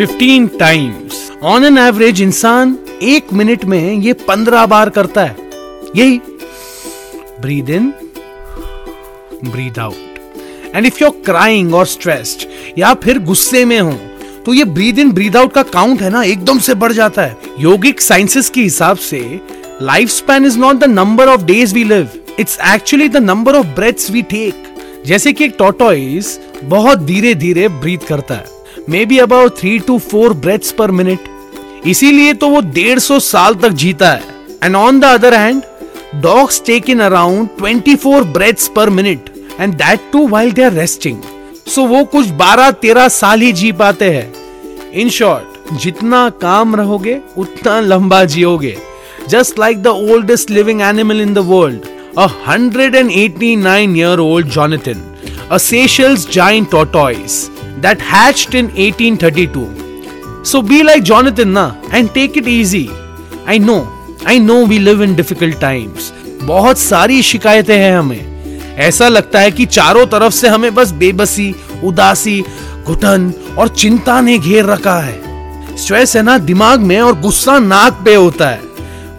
15 times on an average इंसान एक minute में ये पंद्रह बार करता है। यही breathe in breathe out and if you are crying और स्ट्रेस्ड या फिर गुस्से में हो तो ये ब्रीद इन ब्रीद आउट का काउंट है ना, एकदम से बढ़ जाता है। योगिक साइंसेस के हिसाब से life span is not the number of days we live it's actually the number of breaths we take जैसे कि एक टोटोइस बहुत धीरे धीरे ब्रीथ करता है। May be about three to four breaths per minute इसीलिए तो वो डेढ़ सौ साल तक जीता है। And on the other hand dogs take in around twenty four breaths per minute and that too while they are resting so वो कुछ बारह तेरह साल ही जी पाते हैं। इन शॉर्ट जितना काम रहोगे उतना लंबा जियोगे। Just like the oldest living animal in the world a 189 year old Jonathan, a Seychelles giant tortoise that hatched in 1832. So be like Jonathan na and take it easy. I know, I know we live in difficult times. बहुत सारी शिकायतें हैं हमें ऐसा लगता है कि चारों तरफ़ से हमें बस बेबसी उदासी घुटन और चिंता ने घेर रखा है स्ट्रेस है ना दिमाग में और गुस्सा नाक पे होता है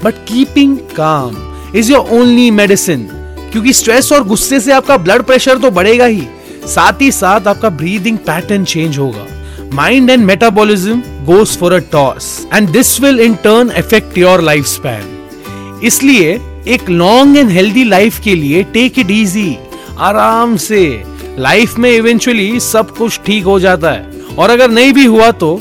but keeping calm is your only medicine क्योंकि स्ट्रेस और गुस्से से आपका ब्लड प्रेशर तो बढ़ेगा ही साथ ही साथ आपका ब्रीदिंग पैटर्न चेंज होगा। Mind and metabolism goes for a toss and this will in turn affect your life span इसलिए एक लॉन्ग एंड हेल्दी लाइफ के लिए टेक इट इजी आराम से। लाइफ में इवेंचुअली सब कुछ ठीक हो जाता है। और अगर नहीं भी हुआ तो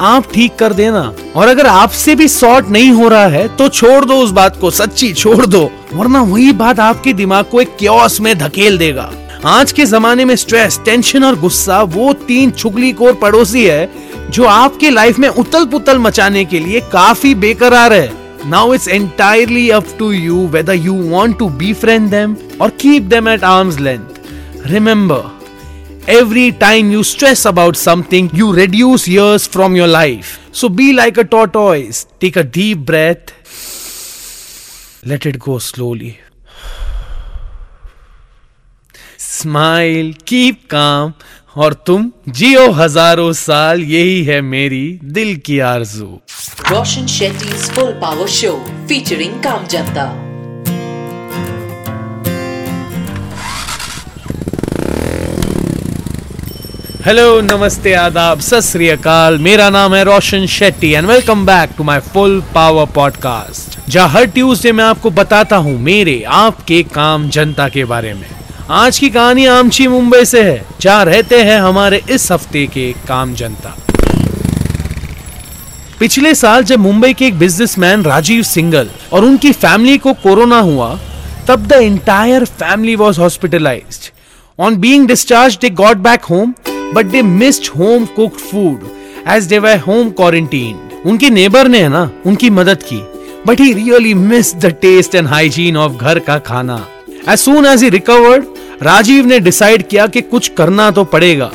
आप ठीक कर देना। और अगर आपसे भी सॉर्ट नहीं हो रहा है तो छोड़ दो उस बात को, सच्ची छोड़ दो। वरना वही बात आपके दिमाग को एक क्योस में धकेल देगा। आज के जमाने में स्ट्रेस टेंशन और गुस्सा वो तीन छुगली कोर पड़ोसी है जो आपके लाइफ में उतल पुतल मचाने के लिए काफ़ी बेकरार है now it's entirely up to you whether you want to befriend them और keep them at arm's length remember Every time you stress about something, you reduce years from your life. So be like a tortoise. Take a deep breath. Let it go slowly. Smile, keep calm और तुम जियो हज़ारों साल यही है मेरी दिल की आरज़ू। Roshan Shetty full power show featuring काम जनता हेलो नमस्ते आदाब सत मेरा नाम है Roshan Shetty and welcome back to my full power podcast जहाँ हर ट्यूसडे मैं आपको बताता हूँ मेरे आपके काम जनता के बारे में। आज की कहानी आमची मुंबई से है जहाँ रहते हैं हमारे इस हफ़्ते के काम जनता। पिछले साल जब मुंबई के एक बिजनेसमैन राजीव सिंगल और उनकी फैमिली को कोरोना हुआ, तब the entire family was hospitalised on being discharge they got back home but they missed home cooked food as they were home quarantine उनके नेबर ने है ना, उनकी मदद की but he really miss the taste and hygiene of घर का खाना। As soon as he recovered Rajiv ने डिसाइड किया कि कुछ करना तो पड़ेगा।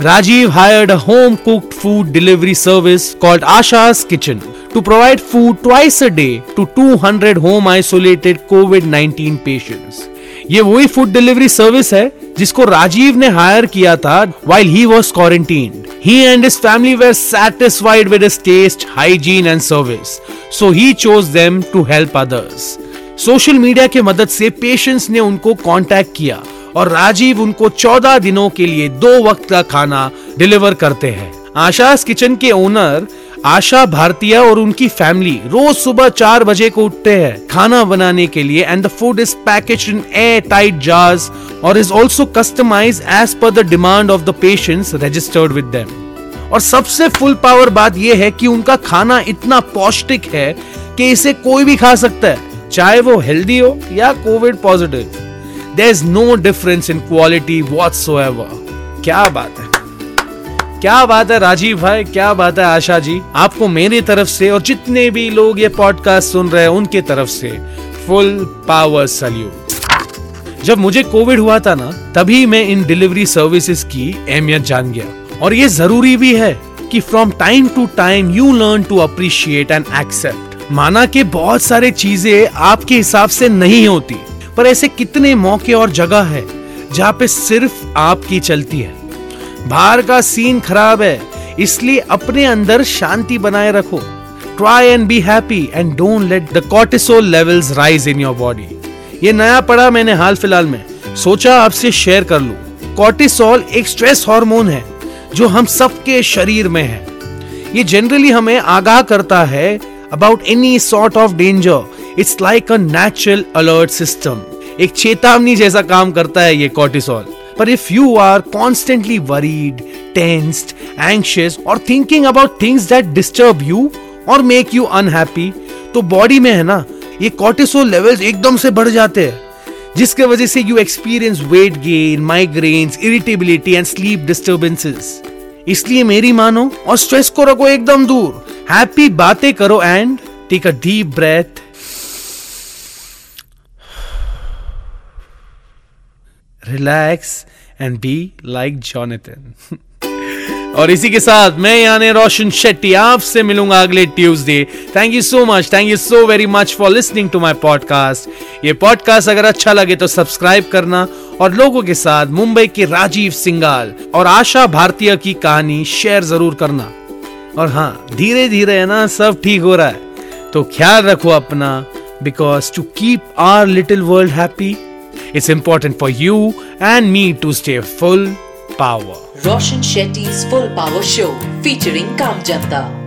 Rajiv hired home cooked food delivery service called Asha's kitchen to provide food twice a day to 200 home isolated covid 19 patients ये वही फ़ूड डिलीवरी सर्विस है जिसको राजीव ने हायर किया था while he was quarantine he and his family were satisfied with taste hygiene and service so he chose them to help others social media के मदद से पेशेंट्स ने उनको कांटेक्ट किया और राजीव उनको 14 दिनों के लिए दो वक्त का खाना डिलीवर करते हैं। आशास किचन के ओनर आशा भारतीय और उनकी फैमिली रोज सुबह चार बजे को उठते हैं खाना बनाने के लिए and the food is package in air tight jars और is also customise as per the demand of the patients registered with them और सबसे फुल पावर बात यह है कि उनका खाना इतना पौष्टिक है कि इसे कोई भी खा सकता है। चाहे वो हेल्दी हो या covid positive there is no difference in quality what क्या बात है? क्या बात है राजीव भाई? क्या बात है आशा जी? आपको मेरी तरफ़ से और जितने भी लोग ये पॉडकास्ट सुन रहे हैं, उनके तरफ़ से फुल पावर सल्यूट जब मुझे कोविड हुआ था ना, तभी मैं इन डिलीवरी सर्विसेज़ की अहमियत जान गया। और ये ज़रूरी भी है कि from time to time you learn to appreciate and accept माना कि बहुत सारे चीज़ें आपके हिसाब से नहीं होती, पर ऐसे कितने मौके और जगह है जहाँ पे सिर्फ़ आपकी चलती है। बाहर का सीन खराब है, इसलिए अपने अंदर शांति बनाए रखो। Try and be happy and don't let the cortisol levels rise in your body ये नया पढ़ा मैंने हाल फ़िलहाल में। सोचा आपसे शेयर कर लू। कॉर्टिसोल एक स्ट्रेस हार्मोन है, जो हम सबके शरीर में है। ये जनरली हमें आगाह करता है about any sort of danger it's like a natural alert system एक चेतावनी जैसा काम करता है ये कॉर्टिसोल पर if you are constantly worried tensed anxious और thinking about things that disturb you और मेक यू अनहैप्पी तो बॉडी में है ना, ये कॉर्टिसोल लेवल्स एकदम से बढ़ जाते हैं। जिसके वजह से you experience weight gain migraines irritability and sleep disturbances इसलिए मेरी मानो और स्ट्रेस को रखो एकदम दूर। हैप्पी बातें करो and take a deep breath relax and be like Jonathan और इसी के साथ मैं यानी रोशन शेट्टी आपसे मिलूँगा अगले Tuesday thank you so much thank you so very much for listening to my podcast ये पॉडकास्ट अगर अच्छा लगे तो सब्सक्राइब करना और लोगों के साथ मुंबई के राजीव सिंगाल और आशा भारतीय की कहानी शेयर ज़रूर करना। और हाँ धीरे धीरे है ना, सब ठीक हो रहा है तो ख्याल रखो अपना because to keep our little world happy it's important for you and me to stay full power Roshan Shetty full power show featuring काम Kamjanta.